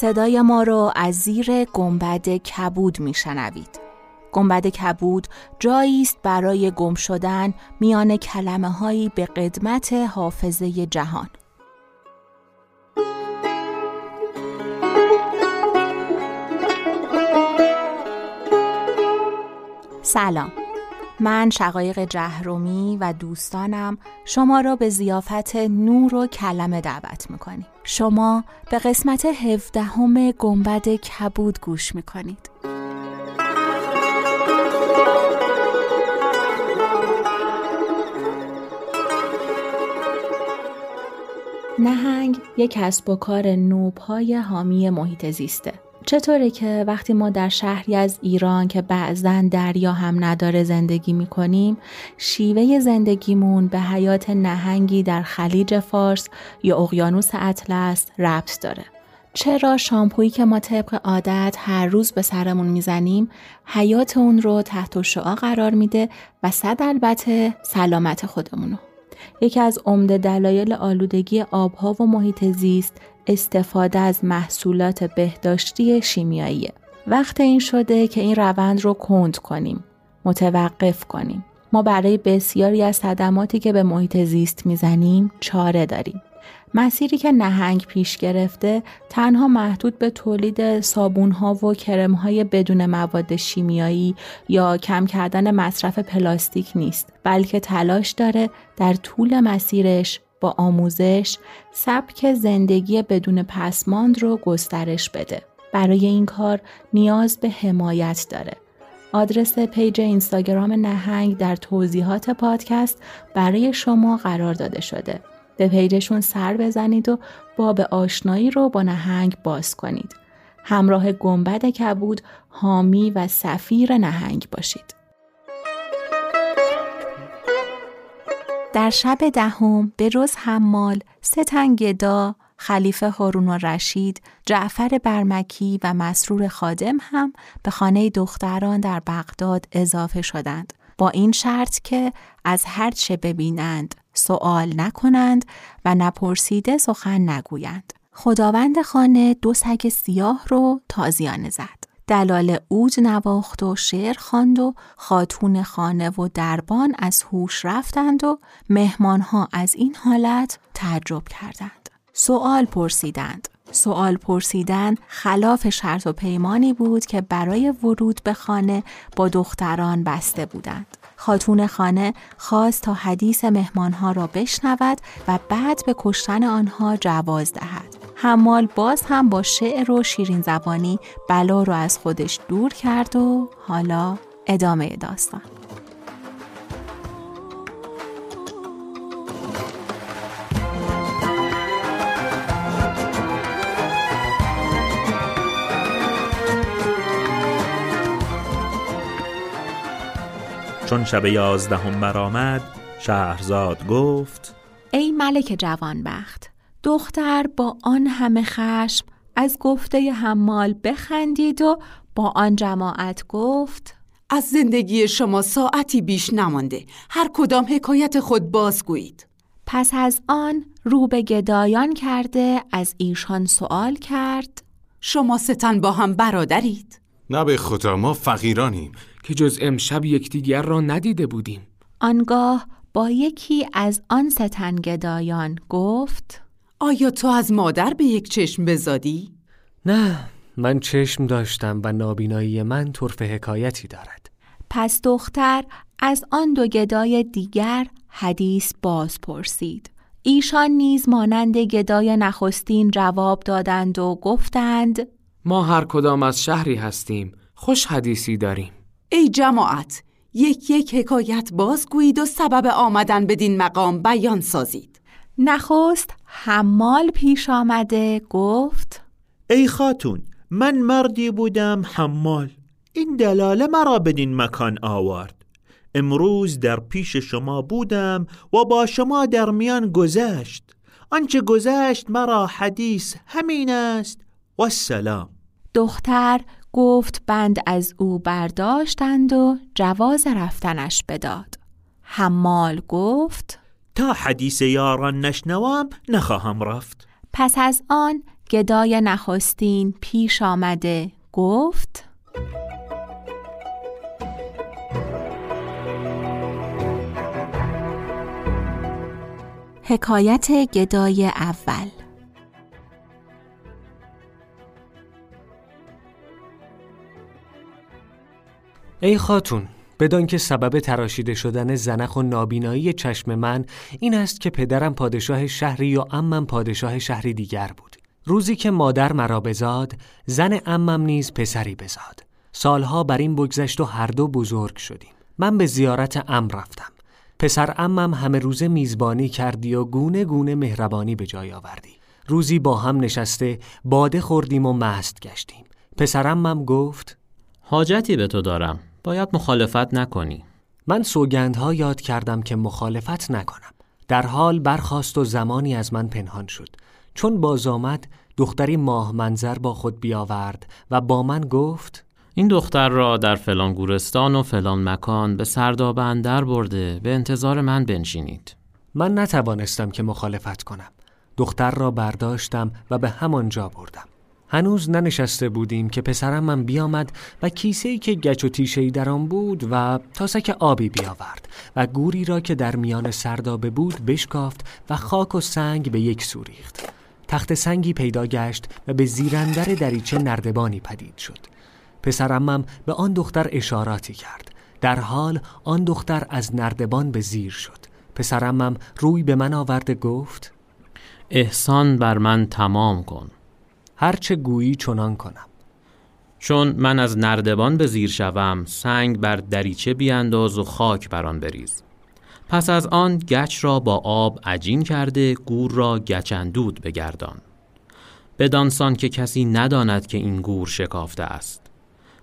صدای ما رو از زیر گنبد کبود میشنوید. گنبد کبود جایی است برای گم شدن میان کلمه هایی به قدمت حافظه جهان. سلام من شقایق جهرومی و دوستانم شما را به زیافت نور و کلمه دعوت می‌کنیم. شما به قسمت هفدهم گنبد کبود گوش می‌کنید. نهنگ یک کسب و کار نوپای حامی محیط زیسته. چطوره که وقتی ما در شهری از ایران که بعضا دریا هم نداره زندگی می‌کنیم شیوه زندگیمون به حیات نهنگی در خلیج فارس یا اقیانوس اطلس ربط داره. چرا شامپویی که ما طبق عادت هر روز به سرمون می‌زنیم حیات اون رو تحت شعا قرار میده و صد البته سلامت خودمونو. یکی از عمده دلایل آلودگی آبها و محیط زیست استفاده از محصولات بهداشتی شیمیاییه. وقت این شده که این روند رو کند کنیم. متوقف کنیم. ما برای بسیاری از صدماتی که به محیط زیست می‌زنیم چاره داریم. مسیری که نهنگ پیش گرفته تنها محدود به تولید ها و های بدون مواد شیمیایی یا کم کردن مصرف پلاستیک نیست بلکه تلاش داره در طول مسیرش با آموزش سبک زندگی بدون پسماند رو گسترش بده. برای این کار نیاز به حمایت داره. آدرس پیج اینستاگرام نهنگ در توضیحات پادکست برای شما قرار داده شده. به پیجشون سر بزنید و باب آشنایی رو با نهنگ باز کنید. همراه گنبد کبود حامی و سفیر نهنگ باشید. در شب دهم به روز حمال سه گدا خلیفه هارون الرشید، جعفر برمکی و مسرور خادم هم به خانه دختران در بغداد اضافه شدند. با این شرط که از هر چه ببینند سوال نکنند و نپرسیده سخن نگویند. خداوند خانه دو سگ سیاه رو تازیانه زد. دلال اوج نواخت و شعر خواند و خاتون خانه و دربان از هوش رفتند و مهمانها از این حالت تعجب کردند. سوال پرسیدند. سوال پرسیدن خلاف شرط و پیمانی بود که برای ورود به خانه با دختران بسته بودند. خاتون خانه خواست تا حدیث مهمانها را بشنود و بعد به کشتن آنها جواز دهد. حمال باز هم با شعر و شیرین زبانی بلا رو از خودش دور کرد و حالا ادامه داستان. چون شب یازدهم برآمد شهرزاد گفت ای ملک جوانبخت دختر با آن همه خشم از گفته حمال بخندید و با آن جماعت گفت از زندگی شما ساعتی بیش نمانده. هر کدام حکایت خود بازگویید. پس از آن رو به گدایان کرده از ایشان سوال کرد. شما ستن با هم برادرید. نه به خدا ما فقیرانیم. که جز امشب یکدیگر را ندیده بودیم. آنگاه با یکی از آن ستنگدایان گفت آیا تو از مادر به یک چشم بزادی؟ نه من چشم داشتم و نابینایی من طرف حکایتی دارد. پس دختر از آن دو گدای دیگر حدیث باز پرسید. ایشان نیز مانند گدای نخستین جواب دادند و گفتند ما هر کدام از شهری هستیم خوش حدیثی داریم. ای جماعت یک یک حکایت بازگویید و سبب آمدن بدین مقام بیان سازید. نخست حمال پیش آمده گفت ای خاتون من مردی بودم حمال. این دلاله مرا بدین مکان آورد. امروز در پیش شما بودم و با شما در میان گذشت. آنچه گذشت مرا حدیث همین است. و سلام دختر گفت بند از او برداشتند و جواز رفتنش بداد. حمال گفت تا حدیث یاران نشنوام نخواهم رفت. پس از آن گدای نخستین پیش آمده گفت حکایت گدای اول. ای خاتون بدان که سبب تراشیده شدن زنخ و نابینایی چشم من این است که پدرم پادشاه شهری و امم پادشاه شهری دیگر بود. روزی که مادر مرا بزاد زن امم نیز پسری بزاد. سالها بر این بگذشت و هر دو بزرگ شدیم. من به زیارت ام رفتم. پسر امم همه روز میزبانی کردی و گونه گونه مهربانی به جای آوردی. روزی با هم نشسته باده خوردیم و مست گشتیم. پسر امم گفت حاجتی به تو دارم. باید مخالفت نکنی. من سوگندها یاد کردم که مخالفت نکنم. در حال برخاست و زمانی از من پنهان شد. چون باز آمد دختری ماه منظر با خود بیاورد و با من گفت این دختر را در فلان گورستان و فلان مکان به سرداب اندر برده به انتظار من بنشینید. من نتوانستم که مخالفت کنم. دختر را برداشتم و به همانجا بردم. هنوز ننشسته بودیم که پسرم من بیامد و کیسه ای که گچ و تیشه در آن بود و تاسک آبی بیاورد و گوری را که در میان سردابه بود بشکافت و خاک و سنگ به یک سو ریخت. تخت سنگی پیدا گشت و به زیرندر دریچه نردبانی پدید شد. پسرمم به آن دختر اشاراتی کرد. در حال آن دختر از نردبان به زیر شد. پسرمم روی به من آورده گفت احسان بر من تمام کن. هرچه گویی چنان کنم. چون من از نردبان به زیر شوم سنگ بر دریچه بیانداز و خاک بر آن بریز. پس از آن گچ را با آب عجین کرده گور را گچندود بگردان. بدانسان که کسی نداند که این گور شکافته است.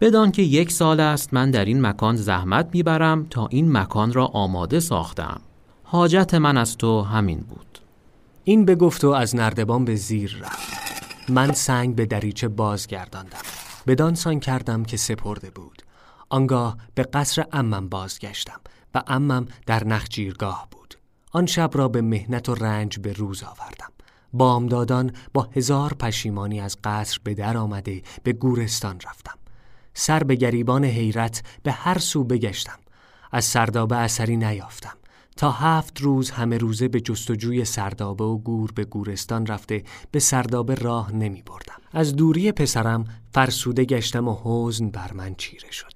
بدان که یک سال است من در این مکان زحمت می‌برم تا این مکان را آماده ساختم. حاجت من از تو همین بود. این بگفت و از نردبان به زیر رفت. من سنگ به دریچه بازگرداندم. بدانسان کردم که سپرده بود. آنگاه به قصر امم بازگشتم و امم در نخجیرگاه بود. آن شب را به مهنت و رنج به روز آوردم. بامدادان با هزار پشیمانی از قصر به در آمده به گورستان رفتم. سر به گریبان حیرت به هر سو بگشتم. از سردابه اثری نیافتم. تا هفت روز همه روزه به جستجوی سردابه و گور به گورستان رفته به سردابه راه نمی بردم. از دوری پسرم فرسوده گشتم و حزن بر من چیره شد.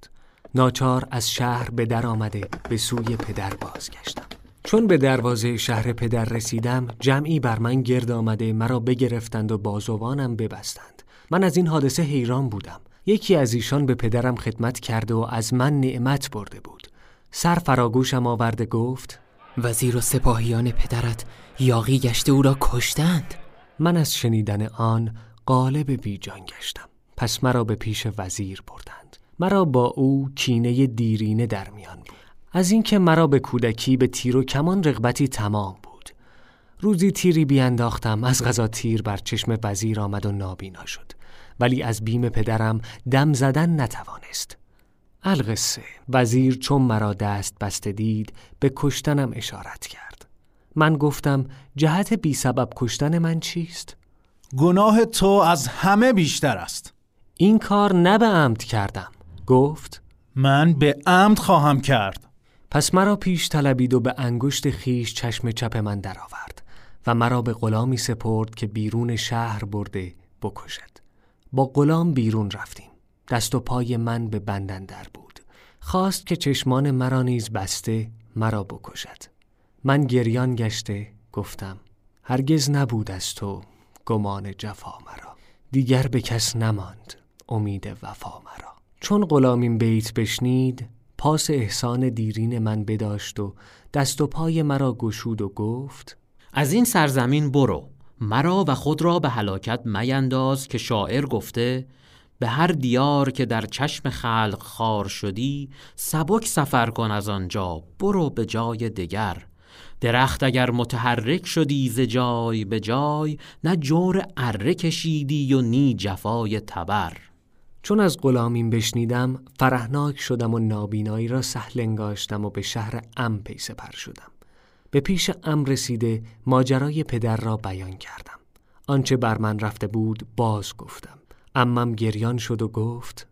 ناچار از شهر به در آمده به سوی پدر بازگشتم. چون به دروازه شهر پدر رسیدم جمعی بر من گرد آمده مرا بگرفتند و بازوانم ببستند. من از این حادثه حیران بودم. یکی از ایشان به پدرم خدمت کرده و از من نعمت برده بود. سر فراگوشم آورده گفت وزیر و سپاهیان پدرت یاقی گشته او را کشتند؟ من از شنیدن آن قالب بیجان گشتم. پس مرا به پیش وزیر بردند. مرا با او کینه دیرینه در میان بود. از اینکه مرا به کودکی به تیر و کمان رغبتی تمام بود. روزی تیری بیانداختم از غذا تیر بر چشم وزیر آمد و نابینا شد. ولی از بیم پدرم دم زدن نتوانست. القصه. وزیر چون مرا دست بسته دید به کشتنم اشارت کرد. من گفتم جهت بی سبب کشتن من چیست؟ گناه تو از همه بیشتر است. این کار نه به عمد کردم. گفت من به عمد خواهم کرد. پس مرا پیش طلبید و به انگشت خیش چشم چپ من درآورد و مرا به غلامی سپرد که بیرون شهر برده بکشد. با غلام بیرون رفتیم. دست و پای من به بندندر بود. خواست که چشمان مرا نیز بسته مرا بکشد. من گریان گشته گفتم هرگز نبود از تو گمان جفا مرا. دیگر به کس نماند امید وفا مرا. چون غلامین بیت بشنید پاس احسان دیرین من بداشت و دست و پای مرا گشود و گفت از این سرزمین برو. مرا و خود را به هلاکت مینداز که شاعر گفته به هر دیار که در چشم خلق خار شدی سبک سفر کن از آنجا برو به جای دگر. درخت اگر متحرک شدی ز جای به جای نه جور اره کشیدی و نی جفای تبر. چون از غلامین بشنیدم فرهناک شدم و نابینایی را سهل انگاشتم و به شهر ام پی سپر شدم. به پیش ام رسیده ماجرای پدر را بیان کردم. آنچه بر من رفته بود باز گفتم. امم گریان شد و گفت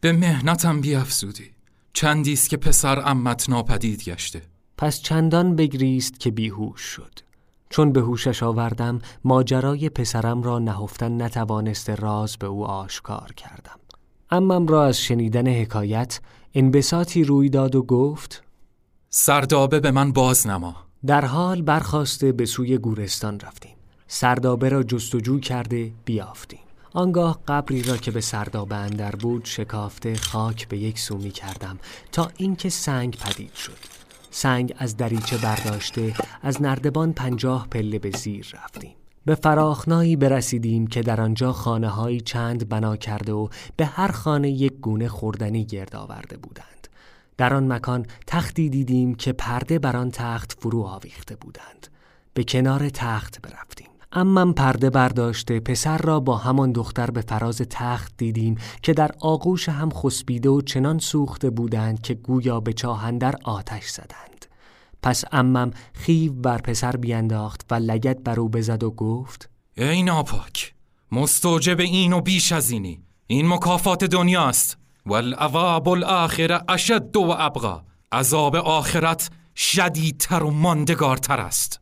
به مهنتم بیافزودی. چندی است که پسر امت ناپدید گشته. پس چندان بگریست که بیهوش شد. چون به هوشش آوردم ماجرای پسرم را نهفتن نتوانست راز به او آشکار کردم. امم را از شنیدن حکایت انبساطی روی داد و گفت سردابه به من باز نما. در حال برخواسته به سوی گورستان رفتیم. سردابه را جستجو کرده بیافتیم. آنگاه قبری را که به سردابه اندر بود شکافته خاک به یک سو می کردم تا اینکه سنگ پدید شد. سنگ از دریچه برداشته از نردبان پنجاه پله به زیر رفتیم. به فراخنایی برسیدیم که در آنجا خانه چند بنا کرده و به هر خانه یک گونه خوردنی گرد آورده بودند. در آن مکان تختی دیدیم که پرده بر آن تخت فرو آویخته بودند. به کنار تخت برفتیم. امم پرده برداشته پسر را با همان دختر به فراز تخت دیدیم که در آغوش هم خسبیده و چنان سوخته بودند که گویا به چاهندر آتش زدند. پس امم خیو بر پسر بینداخت و لگت بر او بزد و گفت ای ناپاک مستوجب این و بیش از اینی. این مکافات دنیاست والعذاب الاخره اشد و ابقا. عذاب آخرت شدیدتر و ماندگارتر است.